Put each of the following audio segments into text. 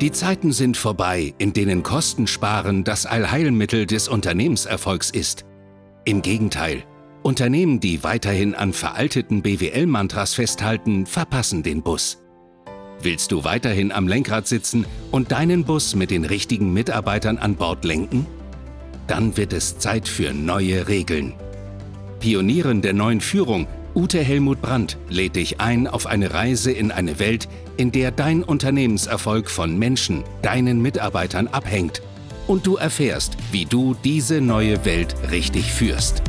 Die Zeiten sind vorbei, in denen Kostensparen das Allheilmittel des Unternehmenserfolgs ist. Im Gegenteil, Unternehmen, die weiterhin an veralteten BWL-Mantras festhalten, verpassen den Bus. Willst du weiterhin am Lenkrad sitzen und deinen Bus mit den richtigen Mitarbeitern an Bord lenken? Dann wird es Zeit für neue Regeln. Pionierin der neuen Führung, Ute Helmut Brandt lädt dich ein auf eine Reise in eine Welt, in der dein Unternehmenserfolg von Menschen, deinen Mitarbeitern abhängt und du erfährst, wie du diese neue Welt richtig führst.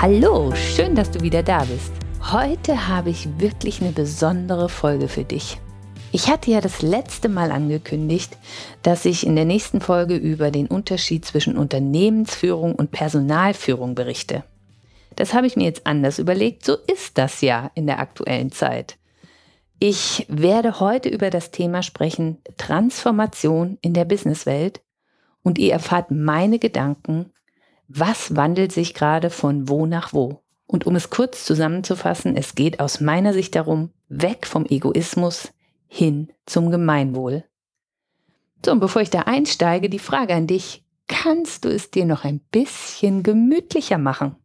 Hallo, schön, dass du wieder da bist. Heute habe ich wirklich eine besondere Folge für dich. Ich hatte ja das letzte Mal angekündigt, dass ich in der nächsten Folge über den Unterschied zwischen Unternehmensführung und Personalführung berichte. Das habe ich mir jetzt anders überlegt, so ist das ja in der aktuellen Zeit. Ich werde heute über das Thema sprechen, Transformation in der Businesswelt und ihr erfahrt meine Gedanken was wandelt sich gerade von wo nach wo? Und um es kurz zusammenzufassen, es geht aus meiner Sicht darum, weg vom Egoismus hin zum Gemeinwohl. So, und bevor ich da einsteige, die Frage an dich, kannst du es dir noch ein bisschen gemütlicher machen?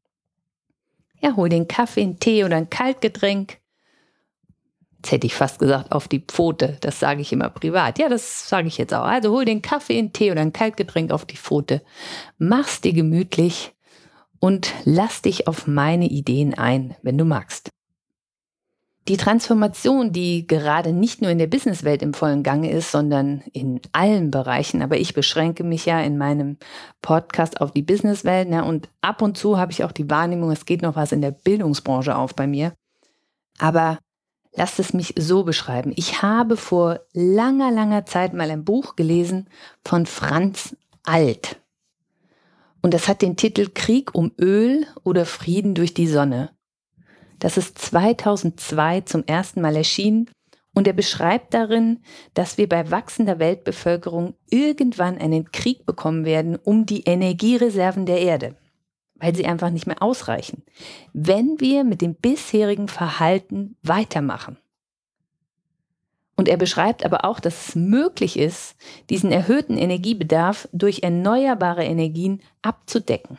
Ja, hol den Kaffee, einen Tee oder ein Kaltgetränk Jetzt hätte ich fast gesagt, auf die Pfote. Das sage ich immer privat. Ja, das sage ich jetzt auch. Also hol den Kaffee, einen Tee oder ein Kaltgetränk auf die Pfote. Mach's dir gemütlich und lass dich auf meine Ideen ein, wenn du magst. Die Transformation, die gerade nicht nur in der Businesswelt im vollen Gange ist, sondern in allen Bereichen, aber ich beschränke mich ja in meinem Podcast auf die Businesswelt ne, und ab und zu habe ich auch die Wahrnehmung, es geht noch was in der Bildungsbranche auf bei mir. Aber Lasst es mich so beschreiben. Ich habe vor langer, langer Zeit mal ein Buch gelesen von Franz Alt. Und das hat den Titel Krieg um Öl oder Frieden durch die Sonne. Das ist 2002 zum ersten Mal erschienen und er beschreibt darin, dass wir bei wachsender Weltbevölkerung irgendwann einen Krieg bekommen werden um die Energiereserven der Erde weil sie einfach nicht mehr ausreichen, wenn wir mit dem bisherigen Verhalten weitermachen. Und er beschreibt aber auch, dass es möglich ist, diesen erhöhten Energiebedarf durch erneuerbare Energien abzudecken.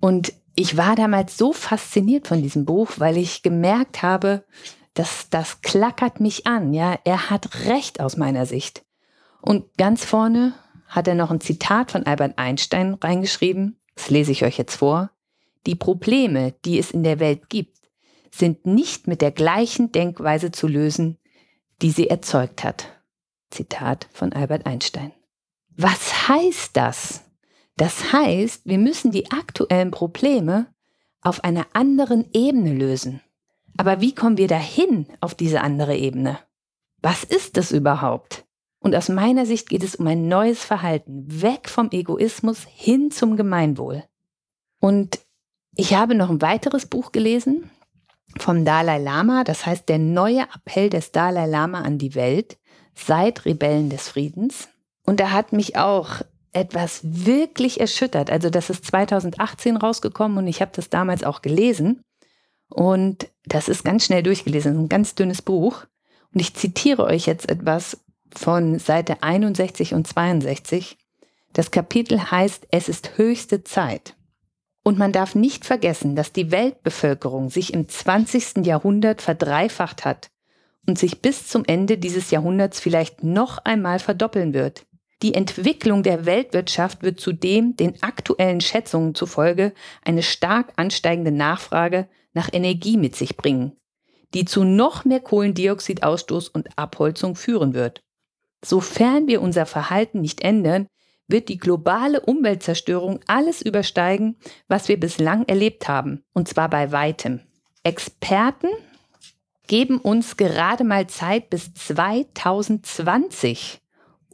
Und ich war damals so fasziniert von diesem Buch, weil ich gemerkt habe, dass das klackert mich an. Ja, er hat recht aus meiner Sicht. Und ganz vorne hat er noch ein Zitat von Albert Einstein reingeschrieben das lese ich euch jetzt vor, die Probleme, die es in der Welt gibt, sind nicht mit der gleichen Denkweise zu lösen, die sie erzeugt hat. Zitat von Albert Einstein. Was heißt das? Das heißt, wir müssen die aktuellen Probleme auf einer anderen Ebene lösen. Aber wie kommen wir dahin auf diese andere Ebene? Was ist das überhaupt? Und aus meiner Sicht geht es um ein neues Verhalten, weg vom Egoismus hin zum Gemeinwohl. Und ich habe noch ein weiteres Buch gelesen vom Dalai Lama, das heißt Der neue Appell des Dalai Lama an die Welt seit Rebellen des Friedens. Und da hat mich auch etwas wirklich erschüttert. Also das ist 2018 rausgekommen und ich habe das damals auch gelesen. Und das ist ganz schnell durchgelesen, ein ganz dünnes Buch. Und ich zitiere euch jetzt etwas von Seite 61 und 62. Das Kapitel heißt Es ist höchste Zeit. Und man darf nicht vergessen, dass die Weltbevölkerung sich im 20. Jahrhundert verdreifacht hat und sich bis zum Ende dieses Jahrhunderts vielleicht noch einmal verdoppeln wird. Die Entwicklung der Weltwirtschaft wird zudem den aktuellen Schätzungen zufolge eine stark ansteigende Nachfrage nach Energie mit sich bringen, die zu noch mehr Kohlendioxidausstoß und Abholzung führen wird. Sofern wir unser Verhalten nicht ändern, wird die globale Umweltzerstörung alles übersteigen, was wir bislang erlebt haben, und zwar bei weitem. Experten geben uns gerade mal Zeit bis 2020,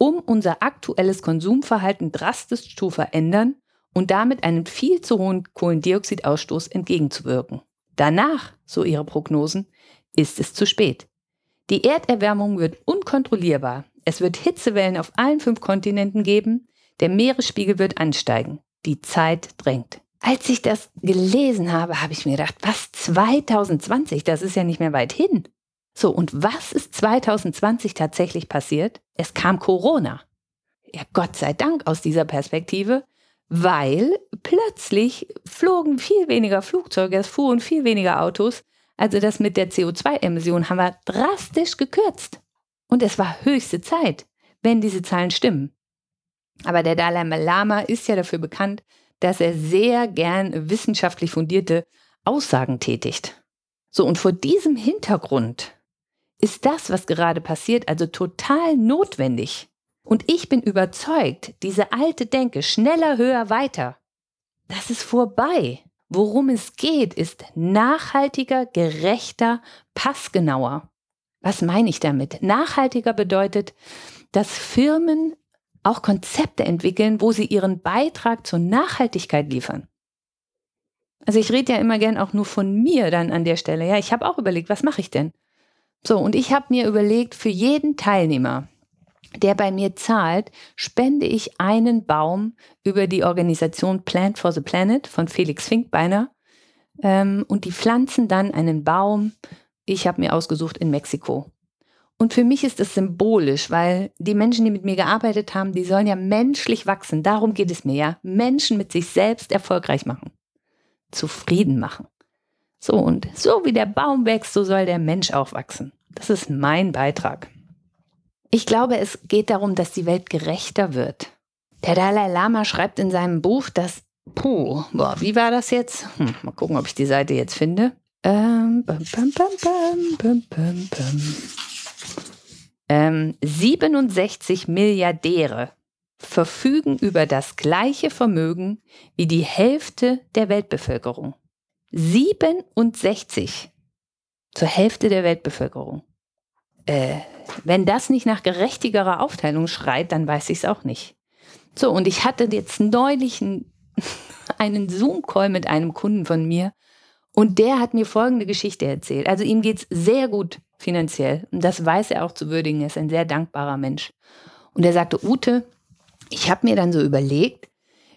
um unser aktuelles Konsumverhalten drastisch zu verändern und damit einem viel zu hohen Kohlendioxidausstoß entgegenzuwirken. Danach, so ihre Prognosen, ist es zu spät. Die Erderwärmung wird unkontrollierbar. Es wird Hitzewellen auf allen fünf Kontinenten geben. Der Meeresspiegel wird ansteigen. Die Zeit drängt. Als ich das gelesen habe, habe ich mir gedacht, was 2020, das ist ja nicht mehr weit hin. So, und was ist 2020 tatsächlich passiert? Es kam Corona. Ja, Gott sei Dank aus dieser Perspektive, weil plötzlich flogen viel weniger Flugzeuge, es fuhren viel weniger Autos. Also das mit der CO2-Emission haben wir drastisch gekürzt. Und es war höchste Zeit, wenn diese Zahlen stimmen. Aber der Dalai Lama ist ja dafür bekannt, dass er sehr gern wissenschaftlich fundierte Aussagen tätigt. So, und vor diesem Hintergrund ist das, was gerade passiert, also total notwendig. Und ich bin überzeugt, diese alte Denke, schneller, höher, weiter, das ist vorbei. Worum es geht, ist nachhaltiger, gerechter, passgenauer. Was meine ich damit? Nachhaltiger bedeutet, dass Firmen auch Konzepte entwickeln, wo sie ihren Beitrag zur Nachhaltigkeit liefern. Also ich rede ja immer gern auch nur von mir dann an der Stelle. Ja, ich habe auch überlegt, was mache ich denn? So, und ich habe mir überlegt, für jeden Teilnehmer, der bei mir zahlt, spende ich einen Baum über die Organisation Plant for the Planet von Felix Finkbeiner. Ähm, und die pflanzen dann einen Baum, ich habe mir ausgesucht, in Mexiko. Und für mich ist es symbolisch, weil die Menschen, die mit mir gearbeitet haben, die sollen ja menschlich wachsen. Darum geht es mir ja. Menschen mit sich selbst erfolgreich machen. Zufrieden machen. So, und so wie der Baum wächst, so soll der Mensch auch wachsen. Das ist mein Beitrag. Ich glaube, es geht darum, dass die Welt gerechter wird. Der Dalai Lama schreibt in seinem Buch, dass, puh, boah, wie war das jetzt? Hm, mal gucken, ob ich die Seite jetzt finde. Ähm, bum, bum, bum, ähm, 67 Milliardäre verfügen über das gleiche Vermögen wie die Hälfte der Weltbevölkerung. 67 zur Hälfte der Weltbevölkerung. Äh, wenn das nicht nach gerechtigerer Aufteilung schreit, dann weiß ich es auch nicht. So, und ich hatte jetzt neulich einen, einen Zoom-Call mit einem Kunden von mir und der hat mir folgende Geschichte erzählt. Also ihm geht es sehr gut finanziell und das weiß er auch zu würdigen. Er ist ein sehr dankbarer Mensch. Und er sagte, Ute, ich habe mir dann so überlegt,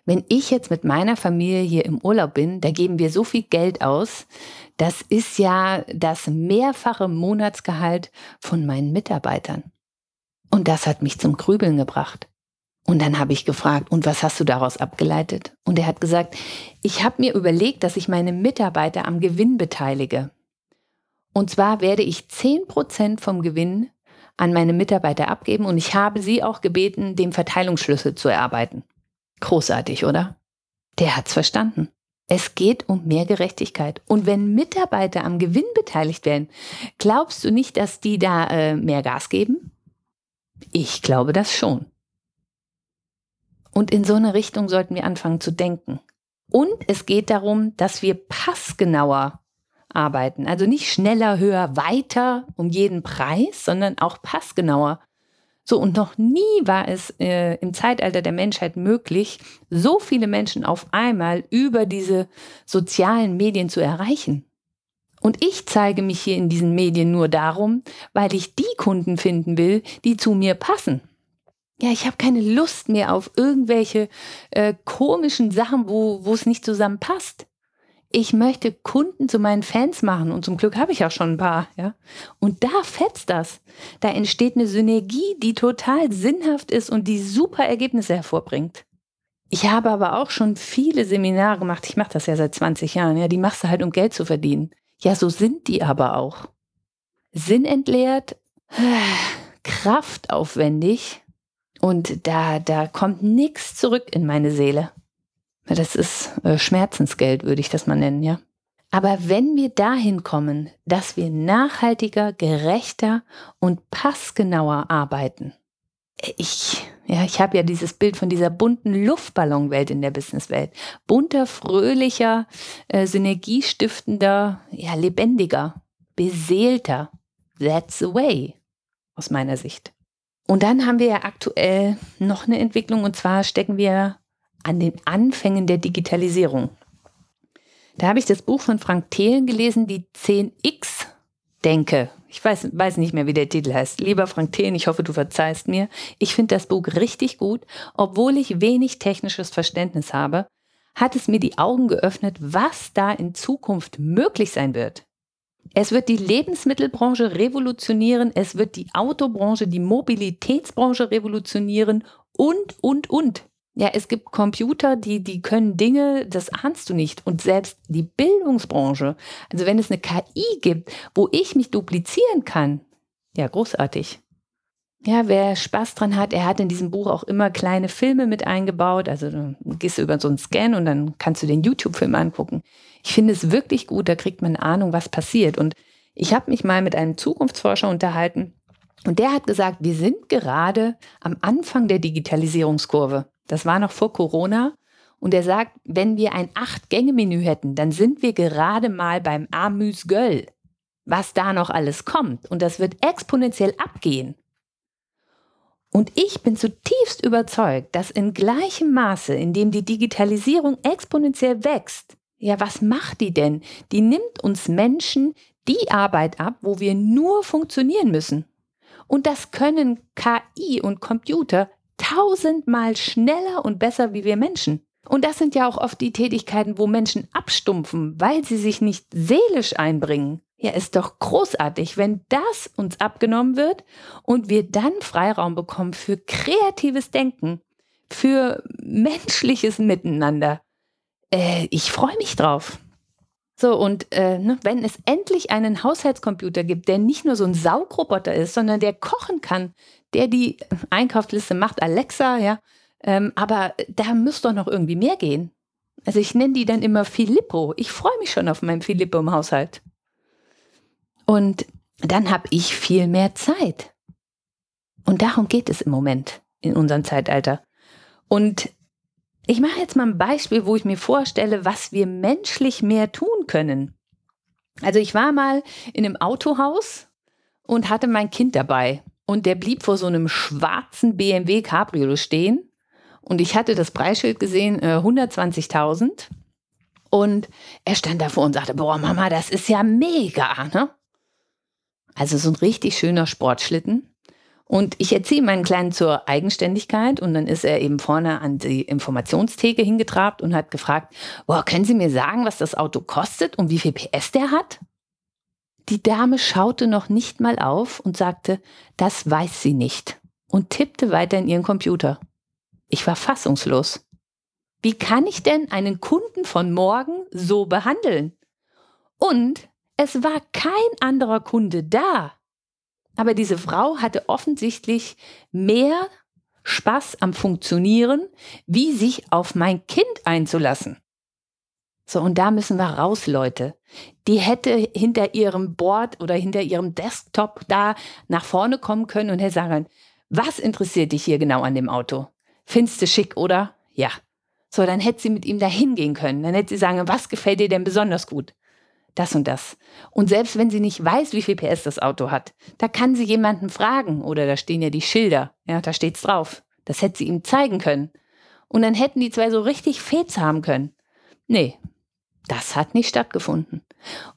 wenn ich jetzt mit meiner Familie hier im Urlaub bin, da geben wir so viel Geld aus, das ist ja das mehrfache Monatsgehalt von meinen Mitarbeitern. Und das hat mich zum Grübeln gebracht. Und dann habe ich gefragt, und was hast du daraus abgeleitet? Und er hat gesagt, ich habe mir überlegt, dass ich meine Mitarbeiter am Gewinn beteilige. Und zwar werde ich 10% vom Gewinn an meine Mitarbeiter abgeben und ich habe sie auch gebeten, den Verteilungsschlüssel zu erarbeiten. Großartig, oder? Der hat's verstanden. Es geht um mehr Gerechtigkeit. Und wenn Mitarbeiter am Gewinn beteiligt werden, glaubst du nicht, dass die da äh, mehr Gas geben? Ich glaube das schon. Und in so eine Richtung sollten wir anfangen zu denken. Und es geht darum, dass wir passgenauer arbeiten. Also nicht schneller, höher, weiter um jeden Preis, sondern auch passgenauer. So, und noch nie war es äh, im Zeitalter der Menschheit möglich, so viele Menschen auf einmal über diese sozialen Medien zu erreichen. Und ich zeige mich hier in diesen Medien nur darum, weil ich die Kunden finden will, die zu mir passen. Ja, ich habe keine Lust mehr auf irgendwelche äh, komischen Sachen, wo, es nicht zusammenpasst ich möchte Kunden zu meinen Fans machen und zum Glück habe ich auch schon ein paar, ja. Und da fetzt das. Da entsteht eine Synergie, die total sinnhaft ist und die super Ergebnisse hervorbringt. Ich habe aber auch schon viele Seminare gemacht. Ich mache das ja seit 20 Jahren. Ja, die machst du halt, um Geld zu verdienen. Ja, so sind die aber auch. Sinnentleert, kraftaufwendig und da, da kommt nichts zurück in meine Seele. Das ist äh, Schmerzensgeld, würde ich das mal nennen, ja. Aber wenn wir dahin kommen, dass wir nachhaltiger, gerechter und passgenauer arbeiten, ich, ja, ich habe ja dieses Bild von dieser bunten Luftballonwelt in der Businesswelt. Bunter, fröhlicher, äh, synergiestiftender, ja, lebendiger, beseelter. That's the way, aus meiner Sicht. Und dann haben wir ja aktuell noch eine Entwicklung und zwar stecken wir an den Anfängen der Digitalisierung. Da habe ich das Buch von Frank Thelen gelesen, die 10x Denke. Ich weiß, weiß nicht mehr, wie der Titel heißt. Lieber Frank Thelen, ich hoffe, du verzeihst mir. Ich finde das Buch richtig gut, obwohl ich wenig technisches Verständnis habe. hat es mir die Augen geöffnet, was da in Zukunft möglich sein wird. Es wird die Lebensmittelbranche revolutionieren, es wird die Autobranche, die Mobilitätsbranche revolutionieren und, und, und. Ja, es gibt Computer, die, die können Dinge, das ahnst du nicht. Und selbst die Bildungsbranche, also wenn es eine KI gibt, wo ich mich duplizieren kann, ja, großartig. Ja, wer Spaß dran hat, er hat in diesem Buch auch immer kleine Filme mit eingebaut. Also du gehst über so einen Scan und dann kannst du den YouTube-Film angucken. Ich finde es wirklich gut, da kriegt man eine Ahnung, was passiert. Und ich habe mich mal mit einem Zukunftsforscher unterhalten und der hat gesagt, wir sind gerade am Anfang der Digitalisierungskurve. Das war noch vor Corona. Und er sagt, wenn wir ein Acht-Gänge-Menü hätten, dann sind wir gerade mal beim Amüs-Göll. Was da noch alles kommt. Und das wird exponentiell abgehen. Und ich bin zutiefst überzeugt, dass in gleichem Maße, in dem die Digitalisierung exponentiell wächst, ja, was macht die denn? Die nimmt uns Menschen die Arbeit ab, wo wir nur funktionieren müssen. Und das können KI und Computer tausendmal schneller und besser wie wir Menschen. Und das sind ja auch oft die Tätigkeiten, wo Menschen abstumpfen, weil sie sich nicht seelisch einbringen. Ja, ist doch großartig, wenn das uns abgenommen wird und wir dann Freiraum bekommen für kreatives Denken, für menschliches Miteinander. Äh, ich freue mich drauf. So, und äh, ne, wenn es endlich einen Haushaltscomputer gibt, der nicht nur so ein Saugroboter ist, sondern der kochen kann, der die Einkaufsliste macht, Alexa, ja, ähm, aber da müsste doch noch irgendwie mehr gehen. Also ich nenne die dann immer Filippo. Ich freue mich schon auf meinen Filippo im Haushalt. Und dann habe ich viel mehr Zeit. Und darum geht es im Moment in unserem Zeitalter. Und ich mache jetzt mal ein Beispiel, wo ich mir vorstelle, was wir menschlich mehr tun können. Also ich war mal in einem Autohaus und hatte mein Kind dabei. Und der blieb vor so einem schwarzen BMW Cabrio stehen. Und ich hatte das Preisschild gesehen, äh, 120.000. Und er stand davor und sagte, boah, Mama, das ist ja mega. Ne? Also so ein richtig schöner Sportschlitten. Und ich erziehe meinen Kleinen zur Eigenständigkeit und dann ist er eben vorne an die Informationstheke hingetrabt und hat gefragt, boah, können Sie mir sagen, was das Auto kostet und wie viel PS der hat? Die Dame schaute noch nicht mal auf und sagte, das weiß sie nicht und tippte weiter in ihren Computer. Ich war fassungslos. Wie kann ich denn einen Kunden von morgen so behandeln? Und es war kein anderer Kunde da. Aber diese Frau hatte offensichtlich mehr Spaß am Funktionieren, wie sich auf mein Kind einzulassen. So, und da müssen wir raus, Leute. Die hätte hinter ihrem Board oder hinter ihrem Desktop da nach vorne kommen können und hätte sagen können, was interessiert dich hier genau an dem Auto? Findest du schick, oder? Ja. So, dann hätte sie mit ihm da hingehen können. Dann hätte sie sagen, was gefällt dir denn besonders gut? Das und das. Und selbst wenn sie nicht weiß, wie viel PS das Auto hat, da kann sie jemanden fragen oder da stehen ja die Schilder. Ja, da steht's drauf. Das hätte sie ihm zeigen können. Und dann hätten die zwei so richtig Fets haben können. Nee, das hat nicht stattgefunden.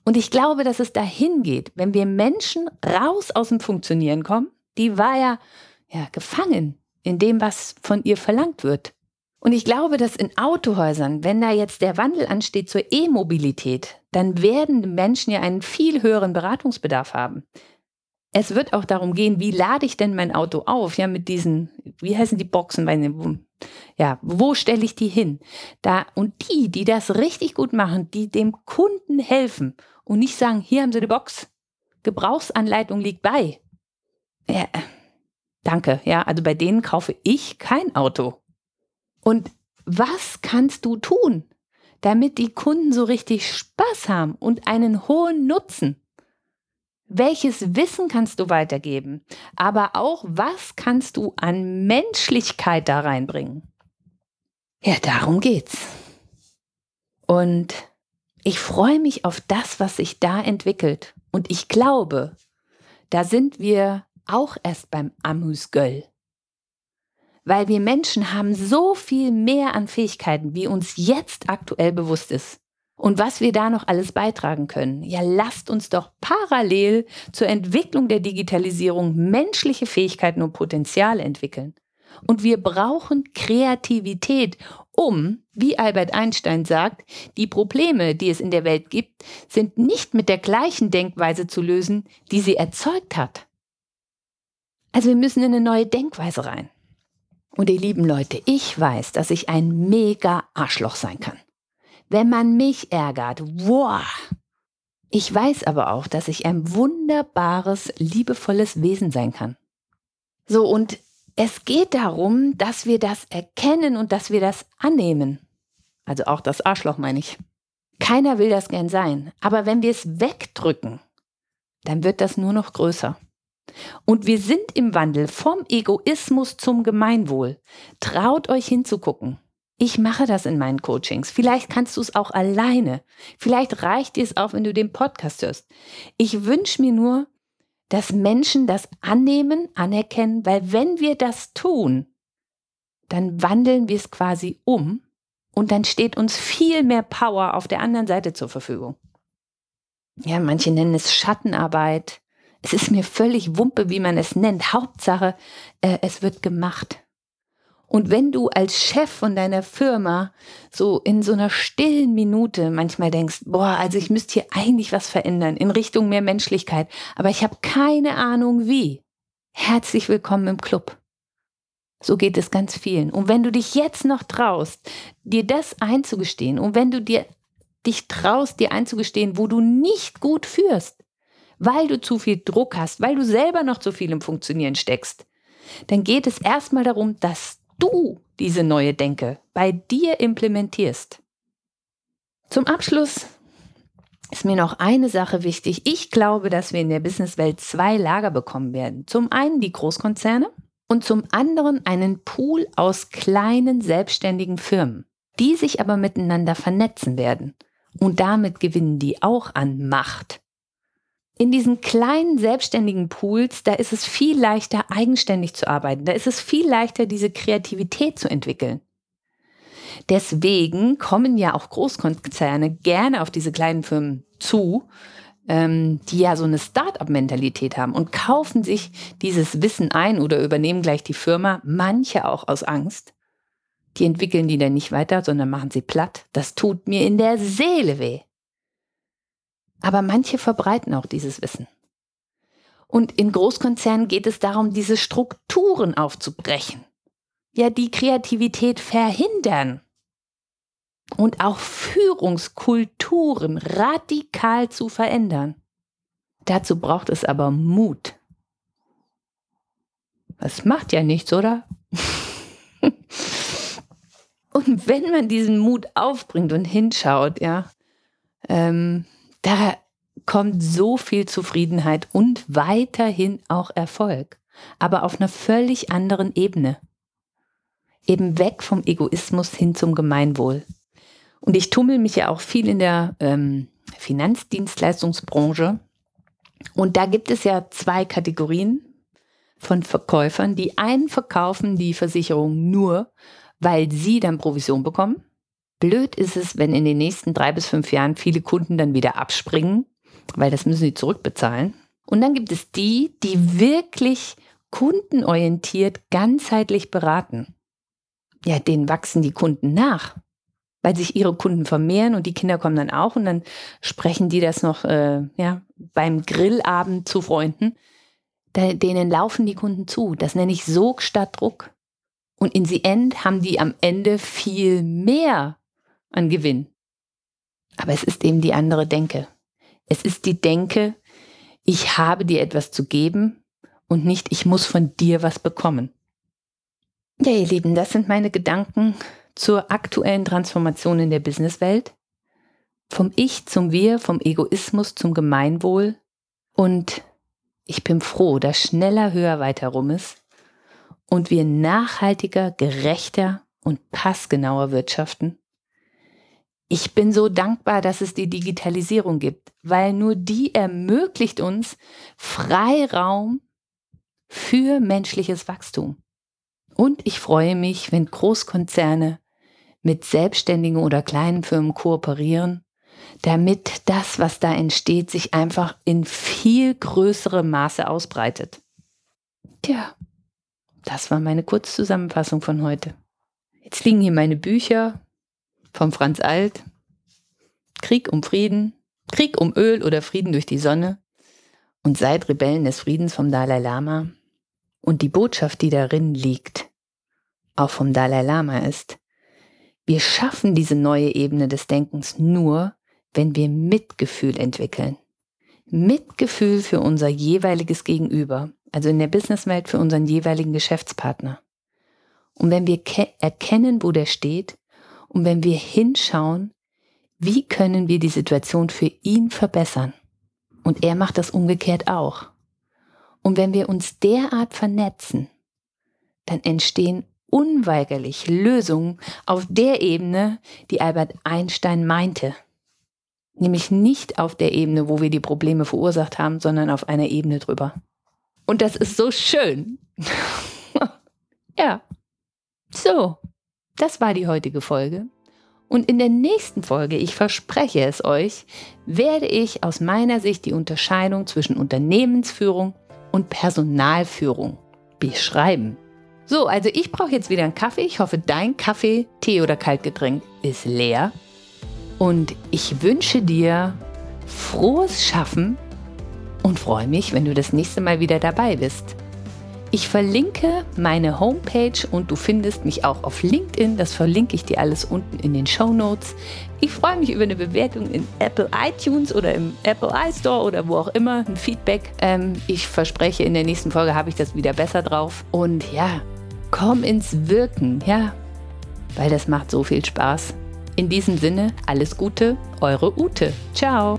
Und ich glaube, dass es dahin geht, wenn wir Menschen raus aus dem Funktionieren kommen, die war ja, ja gefangen in dem, was von ihr verlangt wird. Und ich glaube, dass in Autohäusern, wenn da jetzt der Wandel ansteht zur E-Mobilität, dann werden Menschen ja einen viel höheren Beratungsbedarf haben. Es wird auch darum gehen, wie lade ich denn mein Auto auf? Ja, mit diesen, wie heißen die Boxen? Ja, wo stelle ich die hin? Da, und die, die das richtig gut machen, die dem Kunden helfen und nicht sagen, hier haben Sie die Box, Gebrauchsanleitung liegt bei. Ja, danke, ja, also bei denen kaufe ich kein Auto. Und was kannst du tun, damit die Kunden so richtig Spaß haben und einen hohen Nutzen? Welches Wissen kannst du weitergeben? Aber auch, was kannst du an Menschlichkeit da reinbringen? Ja, darum geht's. Und ich freue mich auf das, was sich da entwickelt. Und ich glaube, da sind wir auch erst beim Amüsgöll. Weil wir Menschen haben so viel mehr an Fähigkeiten, wie uns jetzt aktuell bewusst ist und was wir da noch alles beitragen können. Ja, lasst uns doch parallel zur Entwicklung der Digitalisierung menschliche Fähigkeiten und Potenziale entwickeln. Und wir brauchen Kreativität, um, wie Albert Einstein sagt, die Probleme, die es in der Welt gibt, sind nicht mit der gleichen Denkweise zu lösen, die sie erzeugt hat. Also wir müssen in eine neue Denkweise rein. Und ihr lieben Leute, ich weiß, dass ich ein mega Arschloch sein kann. Wenn man mich ärgert, wow. Ich weiß aber auch, dass ich ein wunderbares, liebevolles Wesen sein kann. So, und es geht darum, dass wir das erkennen und dass wir das annehmen. Also auch das Arschloch meine ich. Keiner will das gern sein, aber wenn wir es wegdrücken, dann wird das nur noch größer. Und wir sind im Wandel vom Egoismus zum Gemeinwohl. Traut euch hinzugucken. Ich mache das in meinen Coachings. Vielleicht kannst du es auch alleine. Vielleicht reicht dir es auch, wenn du den Podcast hörst. Ich wünsche mir nur, dass Menschen das annehmen, anerkennen, weil wenn wir das tun, dann wandeln wir es quasi um und dann steht uns viel mehr Power auf der anderen Seite zur Verfügung. Ja, manche nennen es Schattenarbeit, es ist mir völlig Wumpe, wie man es nennt. Hauptsache, äh, es wird gemacht. Und wenn du als Chef von deiner Firma so in so einer stillen Minute manchmal denkst, boah, also ich müsste hier eigentlich was verändern in Richtung mehr Menschlichkeit, aber ich habe keine Ahnung wie. Herzlich willkommen im Club. So geht es ganz vielen. Und wenn du dich jetzt noch traust, dir das einzugestehen, und wenn du dir dich traust, dir einzugestehen, wo du nicht gut führst, weil du zu viel Druck hast, weil du selber noch zu viel im Funktionieren steckst, dann geht es erstmal darum, dass du diese neue Denke bei dir implementierst. Zum Abschluss ist mir noch eine Sache wichtig. Ich glaube, dass wir in der Businesswelt zwei Lager bekommen werden. Zum einen die Großkonzerne und zum anderen einen Pool aus kleinen selbstständigen Firmen, die sich aber miteinander vernetzen werden. Und damit gewinnen die auch an Macht in diesen kleinen selbstständigen Pools, da ist es viel leichter, eigenständig zu arbeiten. Da ist es viel leichter, diese Kreativität zu entwickeln. Deswegen kommen ja auch Großkonzerne gerne auf diese kleinen Firmen zu, ähm, die ja so eine Start-up-Mentalität haben und kaufen sich dieses Wissen ein oder übernehmen gleich die Firma, manche auch aus Angst. Die entwickeln die dann nicht weiter, sondern machen sie platt. Das tut mir in der Seele weh. Aber manche verbreiten auch dieses Wissen. Und in Großkonzernen geht es darum, diese Strukturen aufzubrechen. Ja, die Kreativität verhindern. Und auch Führungskulturen radikal zu verändern. Dazu braucht es aber Mut. Das macht ja nichts, oder? und wenn man diesen Mut aufbringt und hinschaut, ja, ähm, da kommt so viel Zufriedenheit und weiterhin auch Erfolg, aber auf einer völlig anderen Ebene. Eben weg vom Egoismus hin zum Gemeinwohl. Und ich tummel mich ja auch viel in der ähm, Finanzdienstleistungsbranche. Und da gibt es ja zwei Kategorien von Verkäufern. Die einen verkaufen die Versicherung nur, weil sie dann Provision bekommen. Blöd ist es, wenn in den nächsten drei bis fünf Jahren viele Kunden dann wieder abspringen, weil das müssen sie zurückbezahlen. Und dann gibt es die, die wirklich kundenorientiert, ganzheitlich beraten. Ja, denen wachsen die Kunden nach, weil sich ihre Kunden vermehren und die Kinder kommen dann auch und dann sprechen die das noch äh, ja, beim Grillabend zu Freunden. Da, denen laufen die Kunden zu. Das nenne ich Sog statt Druck. Und in the end haben die am Ende viel mehr an Gewinn. Aber es ist eben die andere Denke. Es ist die Denke, ich habe dir etwas zu geben und nicht, ich muss von dir was bekommen. Ja, ihr Lieben, das sind meine Gedanken zur aktuellen Transformation in der Businesswelt. Vom Ich zum Wir, vom Egoismus zum Gemeinwohl. Und ich bin froh, dass schneller, höher, weiter rum ist und wir nachhaltiger, gerechter und passgenauer wirtschaften ich bin so dankbar, dass es die Digitalisierung gibt, weil nur die ermöglicht uns Freiraum für menschliches Wachstum. Und ich freue mich, wenn Großkonzerne mit selbstständigen oder kleinen Firmen kooperieren, damit das, was da entsteht, sich einfach in viel größerem Maße ausbreitet. Tja, das war meine Kurzzusammenfassung von heute. Jetzt liegen hier meine Bücher vom Franz Alt. Krieg um Frieden, Krieg um Öl oder Frieden durch die Sonne und Seid Rebellen des Friedens vom Dalai Lama. Und die Botschaft, die darin liegt, auch vom Dalai Lama ist, wir schaffen diese neue Ebene des Denkens nur, wenn wir Mitgefühl entwickeln. Mitgefühl für unser jeweiliges Gegenüber, also in der Businesswelt für unseren jeweiligen Geschäftspartner. Und wenn wir erkennen, wo der steht und wenn wir hinschauen, wie können wir die Situation für ihn verbessern? Und er macht das umgekehrt auch. Und wenn wir uns derart vernetzen, dann entstehen unweigerlich Lösungen auf der Ebene, die Albert Einstein meinte. Nämlich nicht auf der Ebene, wo wir die Probleme verursacht haben, sondern auf einer Ebene drüber. Und das ist so schön. ja. So, das war die heutige Folge. Und in der nächsten Folge, ich verspreche es euch, werde ich aus meiner Sicht die Unterscheidung zwischen Unternehmensführung und Personalführung beschreiben. So, also ich brauche jetzt wieder einen Kaffee. Ich hoffe, dein Kaffee, Tee oder Kaltgetränk ist leer. Und ich wünsche dir frohes Schaffen und freue mich, wenn du das nächste Mal wieder dabei bist. Ich verlinke meine Homepage und du findest mich auch auf LinkedIn. Das verlinke ich dir alles unten in den Show Notes. Ich freue mich über eine Bewertung in Apple iTunes oder im Apple iStore oder wo auch immer, ein Feedback. Ähm, ich verspreche, in der nächsten Folge habe ich das wieder besser drauf. Und ja, komm ins Wirken, ja, weil das macht so viel Spaß. In diesem Sinne, alles Gute, eure Ute. Ciao.